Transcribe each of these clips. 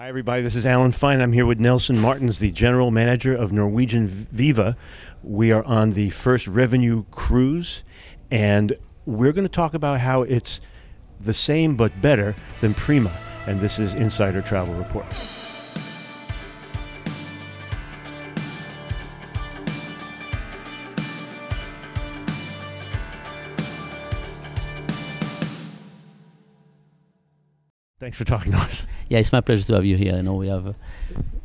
Hi, everybody. This is Alan Fine. I'm here with Nelson Martins, the general manager of Norwegian Viva. We are on the first revenue cruise, and we're going to talk about how it's the same but better than Prima. And this is Insider Travel Report. Thanks for talking to us. Yeah, it's my pleasure to have you here. You know, we have, uh,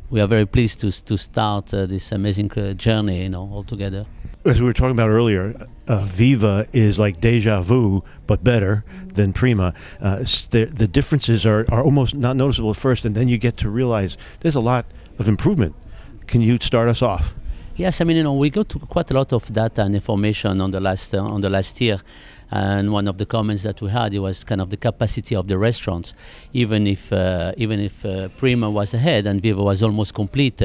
we are very pleased to to start uh, this amazing uh, journey. You know, all together. As we were talking about earlier, uh, Viva is like deja vu, but better than Prima. Uh, the, the differences are, are almost not noticeable at first, and then you get to realize there's a lot of improvement. Can you start us off? Yes, I mean, you know, we got quite a lot of data and information on the last uh, on the last year, and one of the comments that we had it was kind of the capacity of the restaurants. Even if uh, even if uh, Prima was ahead and Viva was almost complete.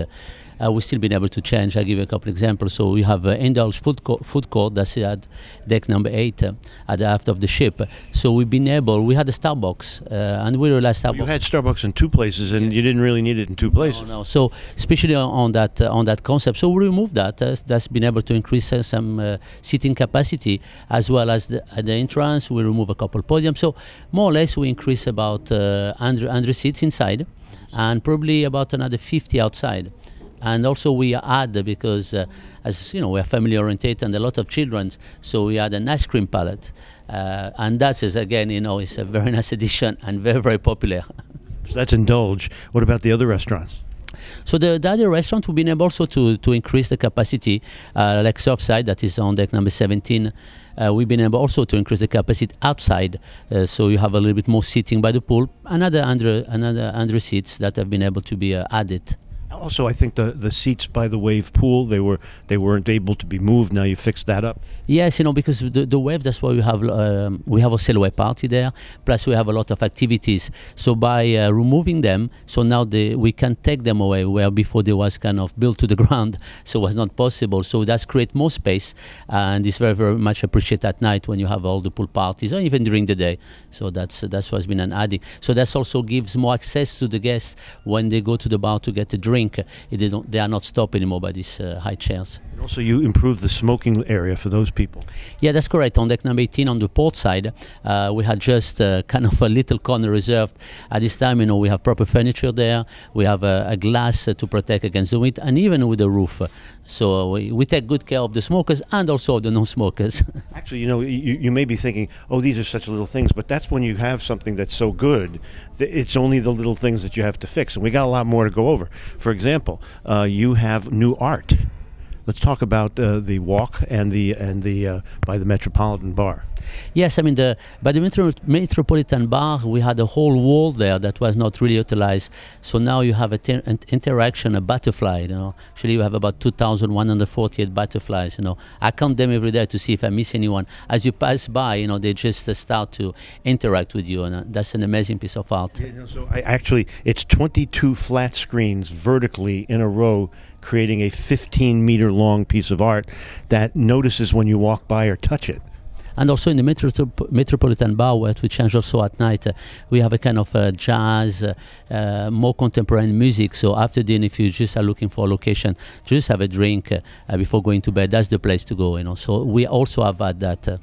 Uh, we've still been able to change. I'll give you a couple examples. So we have uh, Indulge food, co- food court that's at deck number eight uh, at the aft of the ship. So we've been able, we had a Starbucks, uh, and we realized Starbucks. You had Starbucks in two places, and you didn't really need it in two places. No, no. So especially on- on that uh, on that concept, so we removed that. Uh, that's been able to increase some uh, seating capacity as well as the, at the entrance. We remove a couple podiums. So more or less, we increase about uh, 100, 100 seats inside, and probably about another 50 outside. And also we add because, uh, as you know, we are family oriented and a lot of children, so we add an ice cream palette, uh, and that is again, you know, it's a very nice addition and very very popular. So that's Indulge. What about the other restaurants? So the, the other restaurant, we've been able also to, to increase the capacity, uh, like Surfside, that is on deck number 17. Uh, we've been able also to increase the capacity outside, uh, so you have a little bit more seating by the pool. Another under another under seats that have been able to be uh, added. Also, I think the, the seats by the wave pool they were they weren't able to be moved. Now you fixed that up. Yes, you know, because the, the wave, that's why we have um, we have a silhouette party there. Plus, we have a lot of activities. So by uh, removing them, so now the, we can take them away where before they was kind of built to the ground, so it was not possible. So that's create more space, and it's very very much appreciated at night when you have all the pool parties, or even during the day. So that's that's what's been an adding. So that also gives more access to the guests when they go to the bar to get a drink. They don't, they are not stopped anymore by these uh, high chairs. Also, you improved the smoking area for those people. Yeah, that's correct. On deck number 18 on the port side, uh, we had just uh, kind of a little corner reserved. At this time, you know, we have proper furniture there. We have a, a glass uh, to protect against the wind, and even with a roof. So we, we take good care of the smokers and also of the non-smokers. Actually, you know, you, you may be thinking, oh, these are such little things, but that's when you have something that's so good that it's only the little things that you have to fix. And we got a lot more to go over. For example, uh, you have new art. Let's talk about uh, the walk and the and the uh, by the Metropolitan Bar. Yes, I mean, the, by the Metro, Metropolitan Bar, we had a whole wall there that was not really utilized. So now you have ter- an interaction, a butterfly. You know, actually you have about 2,148 butterflies. You know, I count them every day to see if I miss anyone. As you pass by, you know, they just uh, start to interact with you, and uh, that's an amazing piece of art. So I actually, it's 22 flat screens vertically in a row, creating a 15 meter long piece of art that notices when you walk by or touch it. And also in the Metro- Metropolitan Bar, what we change also at night, uh, we have a kind of uh, jazz, uh, more contemporary music. So after dinner, if you just are looking for a location, to just have a drink before going to bed, that's the place to go. You know. So we also have had that.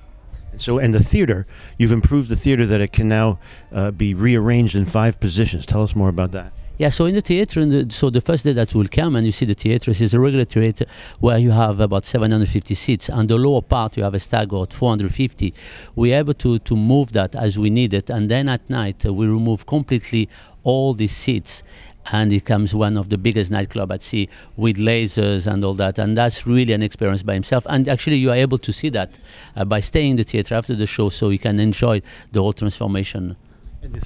So, and the theater, you've improved the theater that it can now uh, be rearranged in five positions. Tell us more about that. Yeah, so in the theater, in the, so the first day that will come and you see the theater is a regular theater where you have about 750 seats. And the lower part, you have a stagger of 450. We're able to, to move that as we need it. And then at night, uh, we remove completely all these seats. And it becomes one of the biggest nightclub at sea with lasers and all that. And that's really an experience by himself. And actually, you are able to see that uh, by staying in the theater after the show so you can enjoy the whole transformation.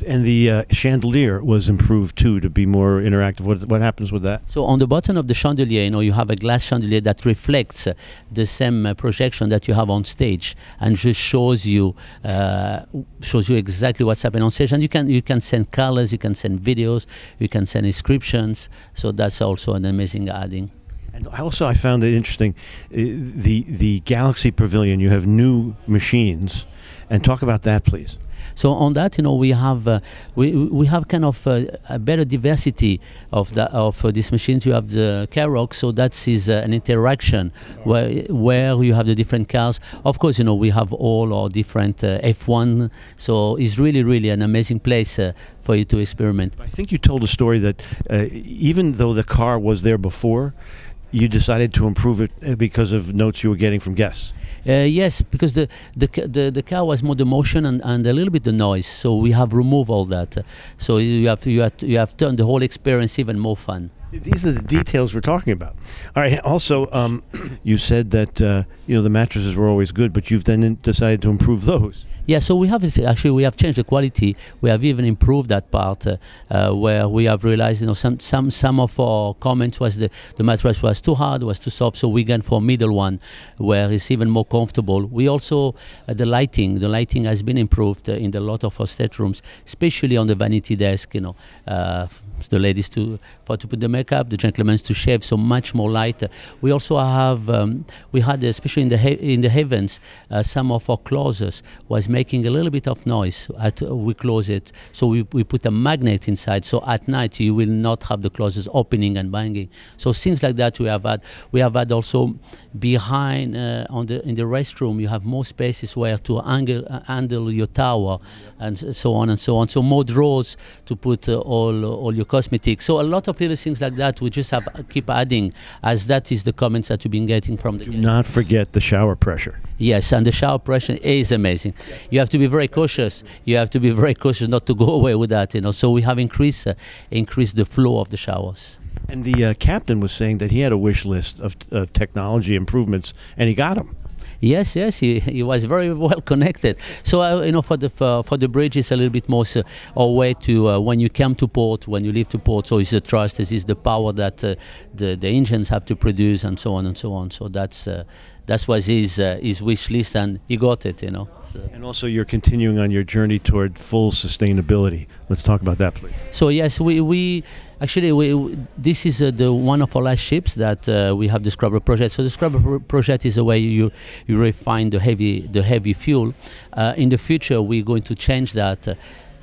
And the, uh, chandelier was improved too to be more interactive. What, what happens with that? So on the bottom of the chandelier, you know, you have a glass chandelier that reflects uh, the same uh, projection that you have on stage, and just shows you uh, shows you exactly what's happening on stage. And you can you can send colors, you can send videos, you can send inscriptions. So that's also an amazing adding. And also, I found it interesting uh, the the Galaxy Pavilion. You have new machines, and talk about that, please. So on that, you know, we have uh, we we have kind of uh, a better diversity of the of uh, these machines. You have the Karoq, so that is uh, an interaction where where you have the different cars. Of course, you know, we have all our different uh, F1. So it's really really an amazing place uh, for you to experiment. I think you told a story that even though the car was there before, you decided to improve it uh, because of notes you were getting from guests. Uh, yes, because the, the the the car was more the motion and, and a little bit the noise. So we have removed all that. So you have you have you have turned the whole experience even more fun. These are the details we're talking about. All right. Also, um, you said that uh, you know the mattresses were always good, but you've then decided to improve those. Yeah, so we have actually we have changed the quality. We have even improved that part uh, uh, where we have realized you know some some some of our comments was the the mattress was too hard, was too soft. So we went for middle one where it's even more comfortable. We also uh, the lighting the lighting has been improved uh, in a lot of our staterooms, especially on the vanity desk. You know, uh, the ladies to for to put the makeup, the gentlemen to shave. So much more light. We also have um, we had especially in the he- in the heavens uh, some of our closers was making a little bit of noise. At, we close it, so we, we put a magnet inside. So at night you will not have the closers opening and banging. So things like that we have had. We have had also behind uh, on the in the restroom you have more spaces where to angle, uh, handle your tower and so on and so on. So more drawers to put uh, all all your cosmetics. So a lot of little things like that we just have keep adding as that is the comments that we've been getting from the Do guests. not forget the shower pressure. Yes, and the shower pressure is amazing. You have to be very cautious. You have to be very cautious not to go away with that. You know, so we have increased uh, increased the flow of the showers. And the uh, captain was saying that he had a wish list of, of technology improvements, and he got them. Yes, yes, he, he was very well connected. So uh, you know, for the for, for the bridge, it's a little bit more so, a way to uh, when you come to port, when you leave to port. So it's the thrust, this is the power that uh, the the engines have to produce, and so on and so on. So that's uh, that was his uh, his wish list, and he got it. You know. So. And also, you're continuing on your journey toward full sustainability. Let's talk about that, please. So yes, we, we actually we, we- this is uh, the one of our last ships that uh, we have the scrubber project. So the scrubber pro- project is a way you you refine the heavy the heavy fuel. Uh, in the future, we're going to change that. Uh,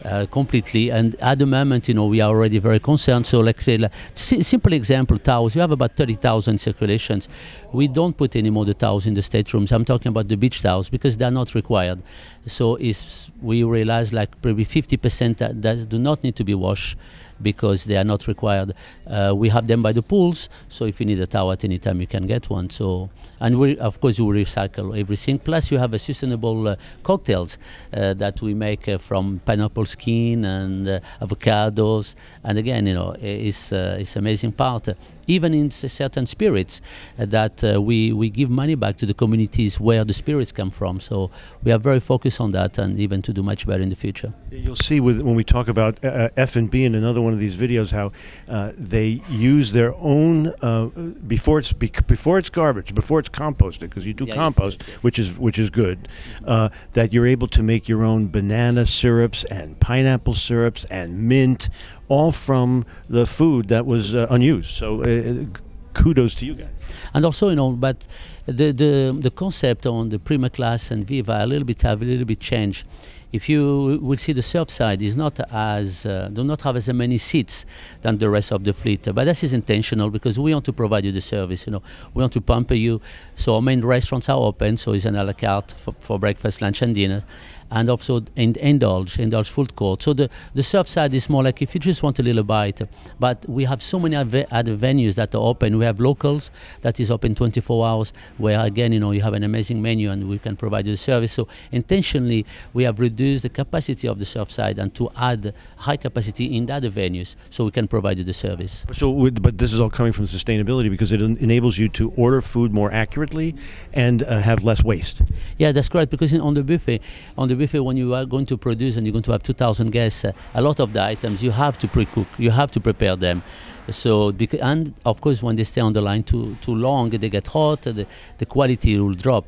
uh, completely and at the moment you know we are already very concerned so like say like, si- simple example towels you have about 30,000 circulations we don't put any more the towels in the staterooms i'm talking about the beach towels because they're not required so is we realize like probably 50% that, that do not need to be washed because they are not required. Uh, we have them by the pools, so if you need a towel at any time, you can get one. So, and we, of course, you recycle everything. Plus, you have a sustainable uh, cocktails uh, that we make uh, from pineapple skin and uh, avocados. And again, you know, it's it's amazing part. Even in certain spirits, that we we give money back to the communities where the spirits come from. So we are very focused on that, and even to do much better in the future. You'll see with, when we talk about F and B and another one of these videos how uh, they use their own uh, before it's bec- before it's garbage before it's composted because you do Yeah, yes, compost yes, yes. which is which is good uh, that you're able to make your own banana syrups and pineapple syrups and mint all from the food that was uh, unused. So uh, kudos to you guys. and also you know but the the the concept on the prima class and viva a little bit have a little bit changed if you will see the surf side is not as uh, do not have as many seats than the rest of the fleet. But this is intentional because we want to provide you the service you know. We want to pamper you. So our main restaurants are open so it's an a la carte for, for breakfast lunch and dinner and also in, indulge, indulge food court. So the, the surf side is more like if you just want a little bite. But we have so many other venues that are open. We have locals that is open 24 hours, where again, you know, you have an amazing menu and we can provide you the service. So intentionally, we have reduced the capacity of the surf side and to add high capacity in the other venues, so we can provide you the service. So, with- but this is all coming from sustainability because it en- enables you to order food more accurately and uh, have less waste. Yeah, that's correct. Because in, on the buffet, on the buffet, when you are going to produce and you're going to have 2,000 guests, uh, a lot of the items you have to pre-cook, you have to prepare them. So, and of course, when they stay on the line too too long, they get hot. The, the quality will drop.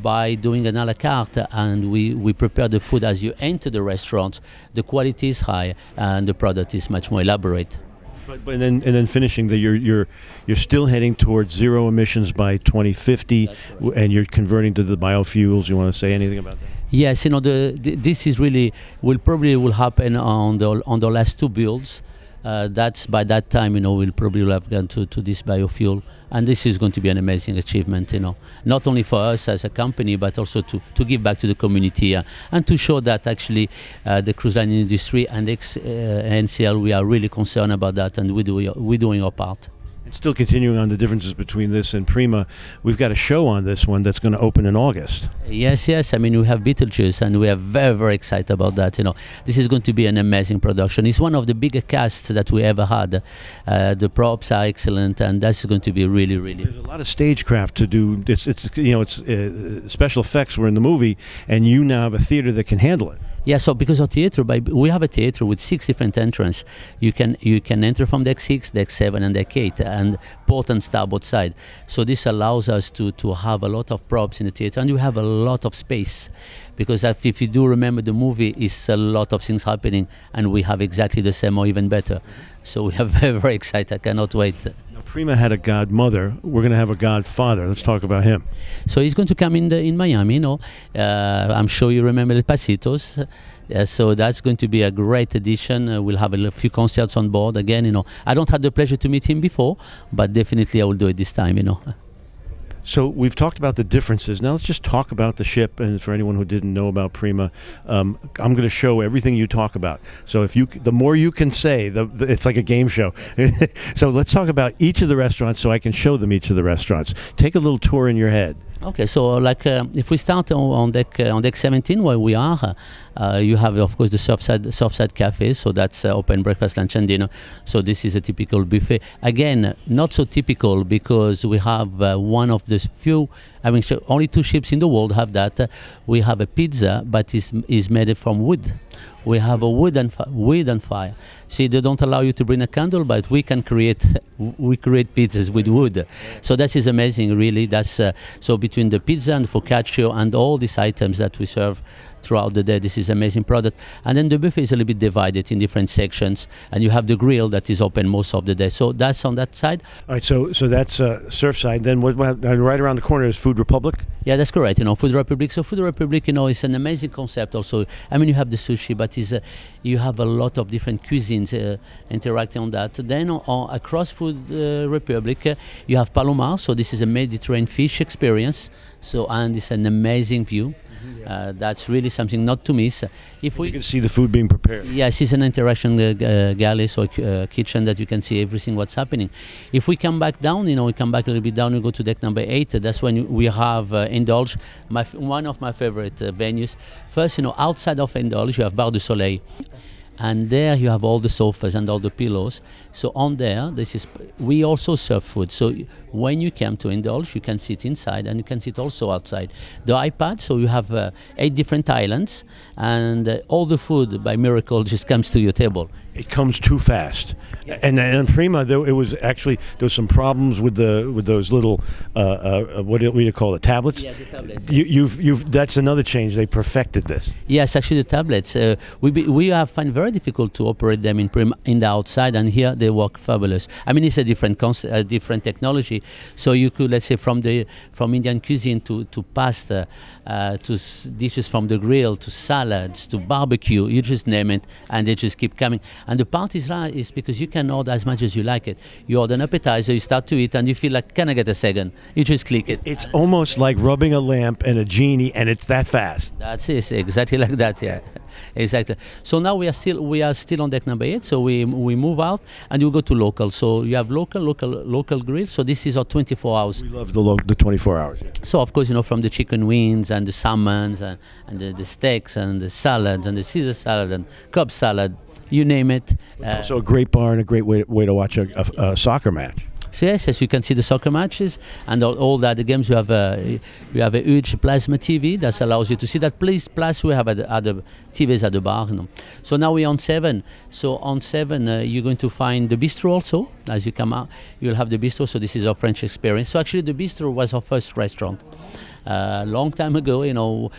By doing an a la carte and we, we prepare the food as you enter the restaurant, the quality is high and the product is much more elaborate. But, but and then and then finishing that you're you're you're still heading towards zero emissions by 2050, That's correct. w- and you're converting to the biofuels. You want to say anything about that? Yes, you know, the, the, this is really will probably will happen on the on the last two builds. Uh, that's by that time, you know, we'll probably will have gone to, to this biofuel, and this is going to be an amazing achievement, you know, not only for us as a company, but also to, to give back to the community uh, and to show that actually uh, the cruise line industry and uh, NCL, we are really concerned about that, and we do we're doing our part. And still continuing on the differences between this and Prima, we've got a show on this one that's going to open in August. Yes, yes. I mean, we have Beetlejuice, and we are very, very excited about that. You know, this is going to be an amazing production. It's one of the bigger casts that we ever had. Uh, the props are excellent, and that's going to be really, really. There's a lot of stagecraft to do. It's, it's you know, it's uh, special effects were in the movie, and you now have a theater that can handle it. Yeah, so because of theater, by, we have a theater with six different entrances. You can you can enter from deck six, deck seven, and deck eight, and port and starboard side. So this allows us to to have a lot of props in the theater, and we have a lot of space. Because if, if you do remember the movie, is a lot of things happening, and we have exactly the same or even better. So we are very very excited. I cannot wait. Prima had a godmother. We're going to have a godfather. Let's talk about him. So he's going to come in the, in Miami. You know, uh, I'm sure you remember Despacito. Uh, so that's going to be a great addition. Uh, we'll have a few concerts on board again. You know, I don't have the pleasure to meet him before, but definitely I will do it this time. You know. So we've talked about the differences. Now let's just talk about the ship. And for anyone who didn't know about Prima, um, I'm going to show everything you talk about. So if you, the more you can say, the, the it's like a game show. so let's talk about each of the restaurants, so I can show them each of the restaurants. Take a little tour in your head. Okay, so like uh, if we start on, on deck uh, on deck 17 where we are, uh, you have of course the Surfside Surfside Cafe, so that's uh, open breakfast, lunch, and dinner. So this is a typical buffet. Again, not so typical because we have uh, one of the few. I mean, so only two ships in the world have that. Uh, we have a pizza, but it's, is made from wood. We have a wood and fi- wood and fire. See, they don't allow you to bring a candle, but we can create we create pizzas with wood. So that is amazing, really. That's uh, so between the pizza and focaccia and all these items that we serve throughout the day. This is amazing product. And then the buffet is a little bit divided in different sections, and you have the grill that is open most of the day. So that's on that side. All right, so so that's uh, Surfside. Then what, what? Right around the corner is Food Republic. Yeah, that's correct. You know, Food Republic. So Food Republic, you know, is an amazing concept. Also, I mean, you have the sushi, but is uh, you have a lot of different cuisines uh, interacting on that. Then on, on- across Food uh, Republic, uh, you have Palomar. So this is a Mediterranean fish experience. So and it's an amazing view. Uh, that's really something not to miss. If You we can see the food being prepared. Yes, it's an interaction uh, uh, galley, so uh, kitchen that you can see everything what's happening. If we come back down, you know, we come back a little bit down, we go to deck number eight. uh, That's when we have uh, Indulge, my f- one of my favorite uh, venues. First, you know, outside of Indulge, you have Bar du Soleil. And there you have all the sofas and all the pillows. So on there, this is we also serve food. So when you come to indulge, you can sit inside and you can sit also outside. The iPad, so you have uh, eight different islands, and uh, all the food by miracle just comes to your table. It comes too fast. And then Prima, there, it was actually there was some problems with the with those little uh, uh, what do you call it tablets. Yeah, the tablets. You, you've you've that's another change. They perfected this. Yes, actually the tablets. Uh, we be, we have find very difficult to operate them in prim, in the outside, and here they work fabulous. I mean, it's a different concept, a different technology. So you could let's say from the from Indian cuisine to to pasta, uh, to s- dishes from the grill, to salads, to barbecue. You just name it, and they just keep coming. And the part is right is because you can order as much as you like it. You order an appetizer, you start to eat, and you feel like, can I get a second? You just click it. It's almost like rubbing a lamp and a genie, and it's that fast. That's it, exactly like that. Yeah, exactly. So now we are still we are still on deck number eight. So we we move out and you go to local. So you have local, local, local grill. So this is our 24 hours. We love the lo- the 24 hours. Yeah. So of course you know from the chicken wings and the salmons and, and the, the steaks and the salads and the Caesar salad and Cobb salad, you name it. Uh, So a great bar and a great way way to watch a, a, a soccer match. So yes, yes, you can see the soccer matches and all, all the other games. You have a you have a huge plasma TV that allows you to see that. Please, plus we have other, TVs at the bar. Know. So now we're on seven. So on seven, uh, you're going to find the bistro also. As you come out, you'll have the bistro. So this is our French experience. So actually, the bistro was our first restaurant. A long time ago, you know,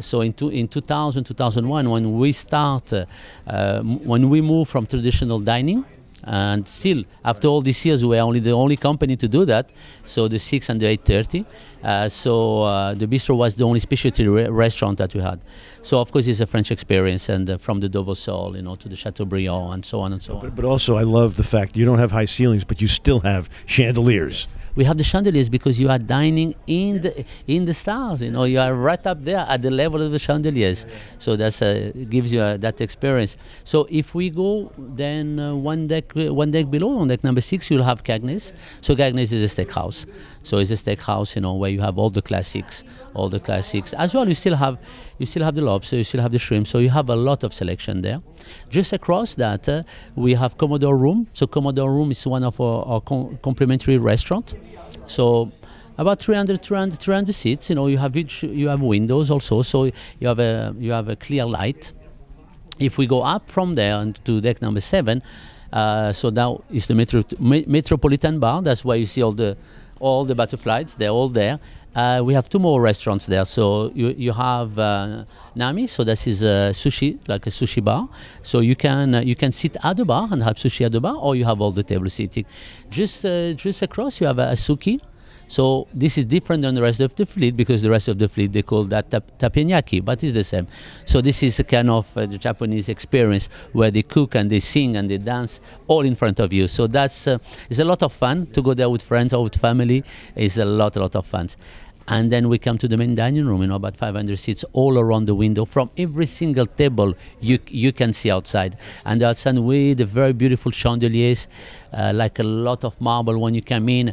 so in, two, in 2000, 2001, when we start, uh, when we move from traditional dining, And still, after all these years, we are only the only company to do that. So the 6 and the 830. Uh, so uh, the bistro was the only specialty re- restaurant that we had. So of course, it's a French experience, and uh, from the Dover sole, you know, to the Chateaubriand, and so on and so on. But, but also, I love the fact you don't have high ceilings, but you still have chandeliers. we have the chandeliers because you are dining in the in the stars. You know, you are right up there at the level of the chandeliers. So that's uh, gives you uh, that experience. So if we go then uh, one deck one deck below on deck number six, you'll have Cagney's. So Cagney's is a steakhouse. So it's a steakhouse, you know, where you have all the classics, all the classics. As well, you still have you still have the lobster, you still have the shrimp. So you have a lot of selection there. Just across that, uh, we have Commodore Room. So Commodore Room is one of our, our com- complimentary restaurant. So about 300, 300, 300 seats. You know, you have each, you have windows also, so you have a you have a clear light. If we go up from there and to deck number seven, uh, so now is the metro, me- Metropolitan Bar. That's why you see all the all the butterflies. They're all there. Uh, we have two more restaurants there. So you, you have uh, Nami. So this is a sushi, like a sushi bar. So you can uh, you can sit at the bar and have sushi at the bar, or you have all the table seating. Just uh, just across, you have a, a Hasuki. So this is different than the rest of the fleet because the rest of the fleet they call that tap- teppanyaki, but it's the same. So this is a kind of uh, the Japanese experience where they cook and they sing and they dance all in front of you. So that's uh, it's a lot of fun to go there with friends or with family. It's a lot, a lot of fun. And then we come to the main dining room, you know, about 500 seats all around the window. From every single table, you you can see outside. And outside with the very beautiful chandeliers, uh, like a lot of marble when you come in.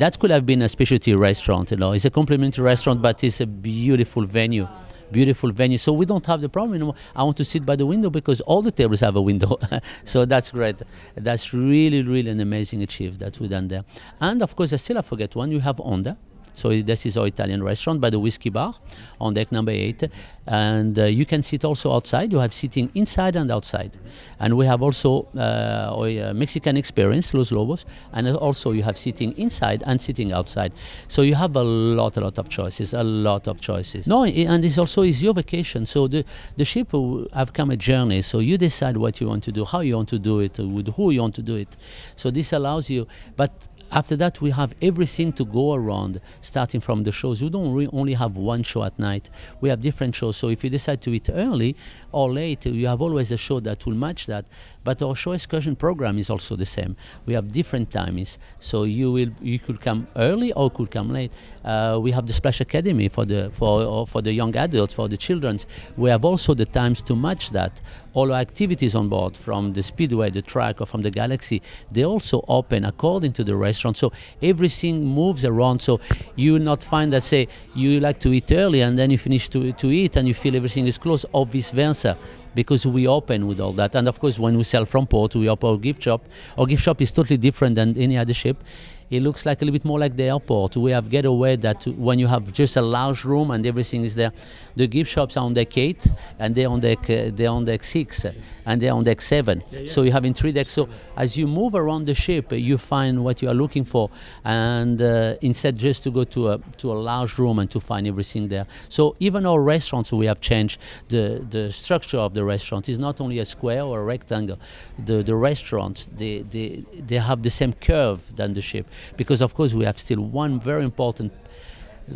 That could have been a specialty restaurant, you know. It's a complimentary restaurant, but it's a beautiful venue. Beautiful venue. So we don't have the problem anymore. I want to sit by the window because all the tables have a window. so that's great. That's really, really an amazing achieve that we've done there. And of course, I still I forget one. You have Onda. So this is our Italian restaurant by the whiskey bar on deck number eight, and uh, you can sit also outside. You have sitting inside and outside, and we have also uh, uh, Mexican experience, Los Lobos, and also you have sitting inside and sitting outside. So you have a lot, a lot of choices, a lot of choices. No, and this also is your vacation. So the the ship have come a journey. So you decide what you want to do, how you want to do it, with who you want to do it. So this allows you, but after that we have everything to go around starting from the shows. You don't re- only have one show at night. We have different shows. So if you decide to eat early or late you have always a show that will match that but our show excursion program is also the same. We have different timings. So you will you could come early or could come late. Uh, we have the splash academy for the for for the young adults for the children. We have also the times to match that. All our activities on board from the speedway the track or from the galaxy they also open according to the restaurant. So everything moves around. So you will not find that say you like to eat early and then you finish to, to eat and you feel everything is closed or vice versa because we open with all that. And of course when we sell from port we open our gift shop. Our gift shop is totally different than any other ship it looks like a little bit more like the airport. We have getaway that when you have just a large room and everything is there. The gift shops are on deck eight and they're on deck uh, they're on deck six and they're on deck seven. So you have in three decks. So as you move around the ship, uh, you find what you are looking for, and uh, instead just to go to a to a large room and to find everything there. So even our restaurants, we have changed the the structure of the restaurant. is not only a square or a rectangle. The the restaurants they they they have the same curve than the ship because of course we have still one very important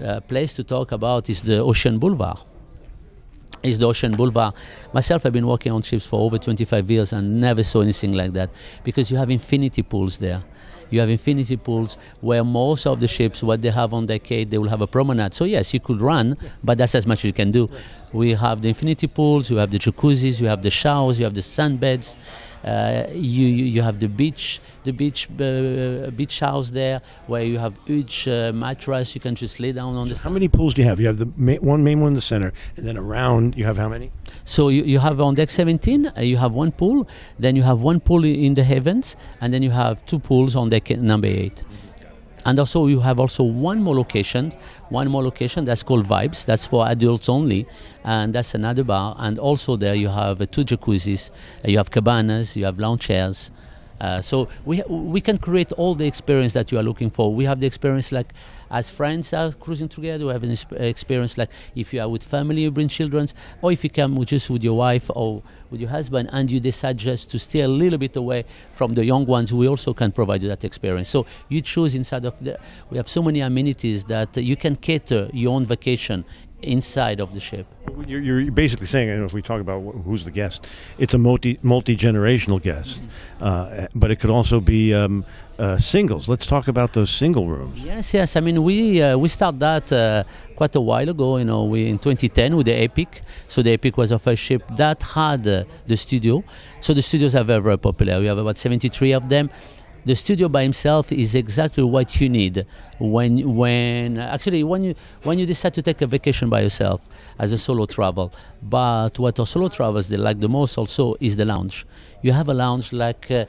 uh, place to talk about is the Ocean Boulevard. Is the Ocean Boulevard. Myself, I've been working on ships for over 25 years and never saw anything like that because you have infinity pools there. You have infinity pools where most of the ships, what they have on deck eight, they will have a promenade. So yes, you could run, but that's as much as you can do. We have the infinity pools, you have the jacuzzis, you have the showers, you have the sunbeds. Uh, you, you have the beach the beach uh, beach house there where you have huge uh, mattress you can just lay down on the How many pools do you have? You have the ma- one main one in the center, and then around you have how many? So you, you have on deck 17, uh, you have one pool, then you have one pool in the heavens, and then you have two pools on deck number 8. And also you have also one more location, one more location that's called Vibes, that's for adults only, and that's another bar. And also there you have uh, two jacuzzis, uh, you have cabanas, you have lounge chairs, Uh, so we we can create all the experience that you are looking for. We have the experience like as friends are cruising together. We have an experience like if you are with family, you bring children, or if you come just with your wife or with your husband, and you decide just to stay a little bit away from the young ones. We also can provide you that experience. So you choose inside of the. We have so many amenities that you can cater your own vacation inside of the ship. You're, you're basically saying, and if we talk about wh- who's the guest, it's a multi multi generational guest, uh, but it could also be um, uh, singles. Let's talk about those single rooms. Yes, yes. I mean, we uh, we started that uh, quite a while ago. You know, we in 2010 with the Epic. So the Epic was our first ship that had uh, the studio. So the studios are very very popular. We have about 73 of them. The studio by himself is exactly what you need when when actually when you when you decide to take a vacation by yourself as a solo travel. But what our solo travels they like the most also is the lounge. You have a lounge like uh,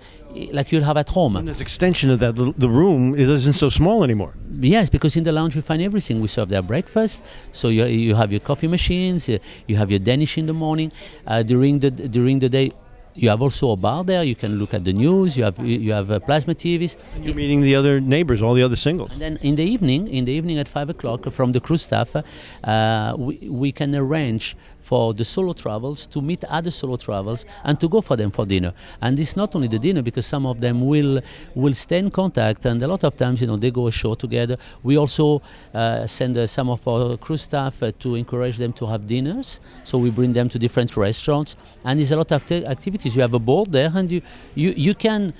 like you'll have at home. And this extension of that, the, the room it isn't so small anymore. Yes, because in the lounge we find everything. We serve their breakfast, so you, you have your coffee machines, uh, you have your Danish in the morning. Uh, during the during the day, you have also a bar there. You can look at the news. You have you have uh, plasma TVs. You're meeting the other neighbors, all the other singles. And then in the evening, in the evening at five o'clock, from the crew staff, uh, we, we can arrange for the solo travels to meet other solo travels and to go for them for dinner. And it's not only the dinner because some of them will will stay in contact, and a lot of times you know they go ashore together. We also uh, send uh, some of our crew staff uh, to encourage them to have dinners. So we bring them to different restaurants, and there's a lot of activities. You have a board there, and you you you can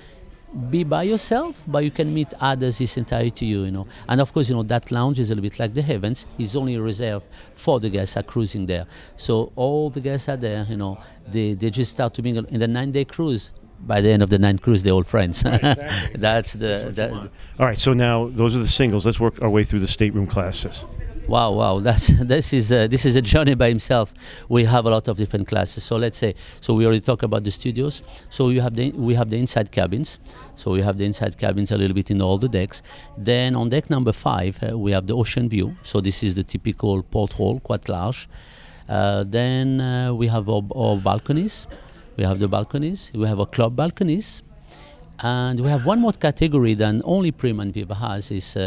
be by yourself, but you can meet others. It's entirely to you, you know. And of course, you know that lounge is a little bit like the heavens. It's only reserved for the guests are cruising there. So all the guests are there, you know. They they just start to mingle in the nine-day cruise. By the end of the nine cruise, they're all friends. exactly. That's the. that, All right, so now those are the singles. Let's work our way through the stateroom classes. Wow, wow, that's this is uh, this is a journey by himself. We have a lot of different classes. So let's say, so we already talked about the studios. So you have the we have the inside cabins. So we have the inside cabins a little bit in all the decks. Then on deck number five, uh, we have the ocean view. So this is the typical port porthole, quite large. Uh, then uh, we have our, our balconies. We have the balconies. We have our club balconies. And we have one more category than only Prima and Viva has is,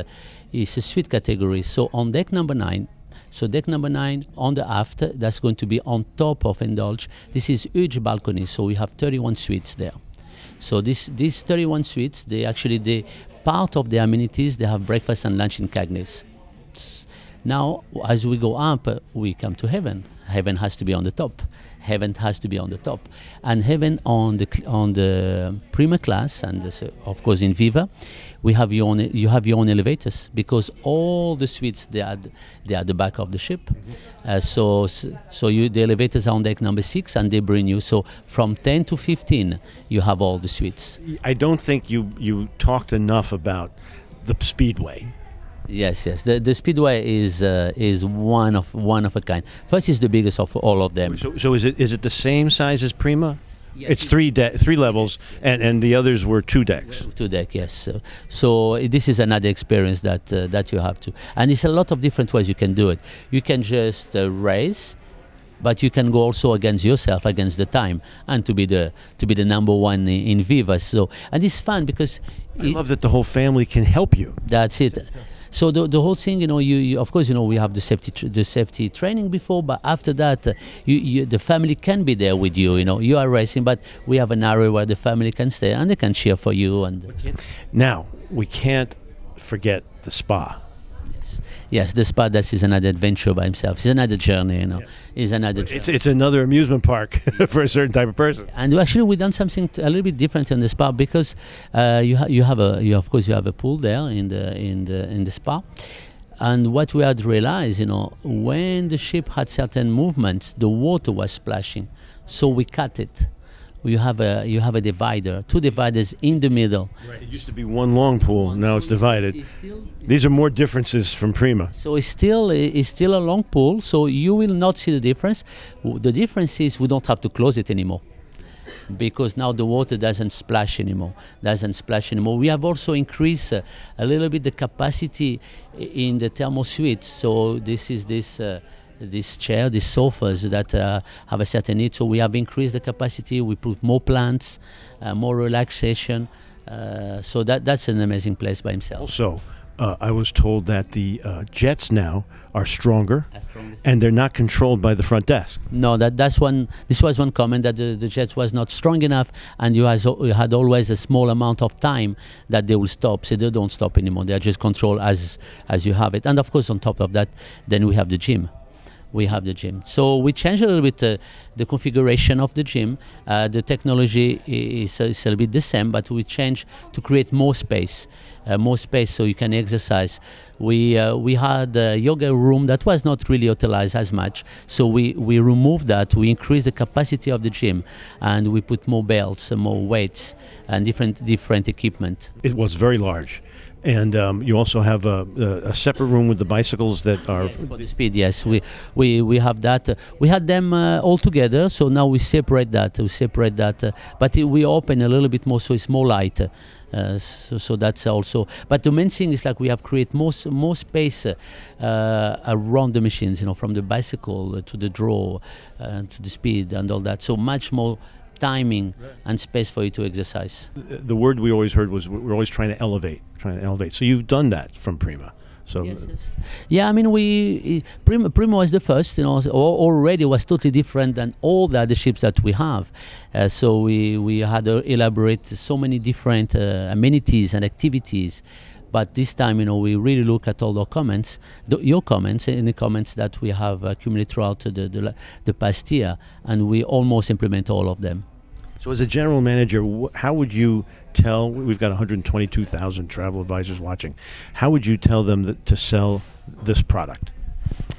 is a suite category. So on deck number nine, so deck number nine on the aft, that's going to be on top of Indulge. This is huge balcony, so we have 31 suites there. So this, these 31 suites, they actually, they part of the amenities, they have breakfast and lunch in Cagney's. Now, as we go up, we come to heaven. Heaven has to be on the top. Heaven has to be on the top, and heaven on the on the Prima class, and uh, of course in Viva, we have your own you have your own elevators because all the suites they are they are the back of the ship. Uh, so so you the elevators are on deck number six, and they bring you. So from ten to fifteen, you have all the suites. I don't think you you talked enough about the speedway. Yes, yes. The the speedway is uh, is one of one of a kind. First is the biggest of all of them. So, so is it is it the same size as Prima? Yes, it's three de- three levels, and, and the others were two decks. Two deck yes so, so this is another experience that uh, that you have to and it's a lot of different ways you can do it you can just uh, race but you can go also against yourself against the time and to be the to be the number one in, in viva so and it's fun because I love that the whole family can help you. that's it. So the, the whole thing, you know, you, you of course, you know, we have the safety tr- the safety training before, but after that, uh, you, you the family can be there with you. You know, you are racing, but we have an area where the family can stay and they can cheer for you. And Now we can't forget the spa. Yes, the spa that is another adventure by himself. It's another journey. You know, it's another. Journey. It's it's another amusement park for a certain type of person. and actually we've done something t- a little bit different in the spa because uh, you ha- you have a you of course you have a pool there in the in the in the spa and what we had realized you know when the ship had certain movements the water was splashing so we cut it you have a you have a divider two dividers in the middle Right. It used to be one long pool. Now it's divided. These are more differences from Prima. So it's still it's still a long pool. So you will not see the difference. The difference is we don't have to close it anymore because now the water doesn't splash anymore. Doesn't splash anymore. We have also increased uh, a little bit the capacity in the thermo suites. So this is this. Uh, these chairs, these sofas that uh, have a certain need. So we have increased the capacity. We put more plants, uh, more relaxation. Uh, so that that's an amazing place by himself. Also, uh, I was told that the uh, jets now are stronger and they're not controlled by the front desk. No, that that's one. This was one comment that the, the jets was not strong enough, and you, has, you had always a small amount of time that they will stop. So they don't stop anymore. They are just controlled as as you have it. And of course, on top of that, then we have the gym we have the gym. So we changed a little bit uh, the configuration of the gym. Uh, the technology is, is, a little bit the same, but we changed to create more space, uh, more space so you can exercise. We uh, we had a yoga room that was not really utilized as much, so we we removed that. We increased the capacity of the gym, and we put more belts, more weights, and different different equipment. It was very large. And um, you also have a, a, separate room with the bicycles that are yes, for the speed. Yes, we we, we have that. we had them uh, all together, so now we separate that. We separate that, uh, but we open a little bit more, so it's more light. Uh, so, so, that's also. But the main thing is like we have created more more space uh, around the machines. You know, from the bicycle to the draw, uh, to the speed and all that. So much more timing right. and space for you to exercise. The, the, word we always heard was we're always trying to elevate, trying to elevate. So you've done that from Prima. So yes, yes. yeah, I mean, we Prima, Prima was the first. You know, already was totally different than all the other ships that we have. Uh, so we we had to elaborate so many different uh, amenities and activities. But this time, you know, we really look at all the comments, the, your comments, and the comments that we have accumulated throughout the, the, the past year, and we almost implement all of them. So, as a general manager, wh- how would you tell? We've got 122,000 travel advisors watching. How would you tell them that, to sell this product?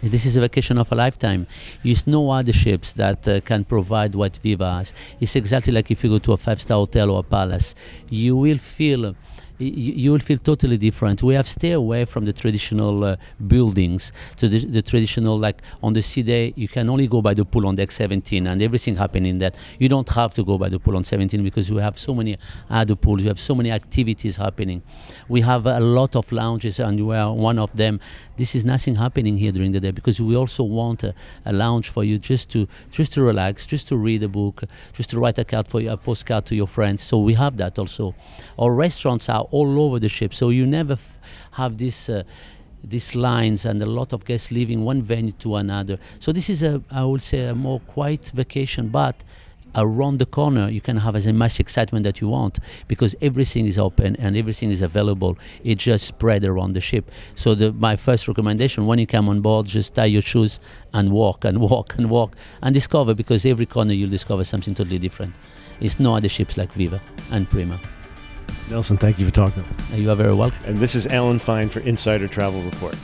This is a vacation of a lifetime. There's no other ships that uh, can provide what Viva has. It's exactly like if you go to a five-star hotel or a palace. You will feel you, you will feel totally different. We have stayed away from the traditional uh, buildings to the, the, traditional like on the sea day you can only go by the pool on deck 17 and everything happening that you don't have to go by the pool on 17 because we have so many other pools. We have so many activities happening. We have a lot of lounges and we are one of them. This is nothing happening here during the day because we also want a, a lounge for you just to just to relax, just to read a book, just to write a card for you, a postcard to your friends. So we have that also. Our restaurants are all over the ship. So you never f- have this. Uh, these lines and a lot of guests leaving one venue to another. So this is a, I would say, a more quiet vacation, but around the corner you can have as much excitement that you want because everything is open and everything is available. It just spread around the ship. So the, my first recommendation when you come on board, just tie your shoes and walk and walk and walk and discover because every corner you'll discover something totally different. It's no other ships like Viva and Prima. Nelson, thank you for talking. You are very welcome. And this is Alan Fine for Insider Travel Report.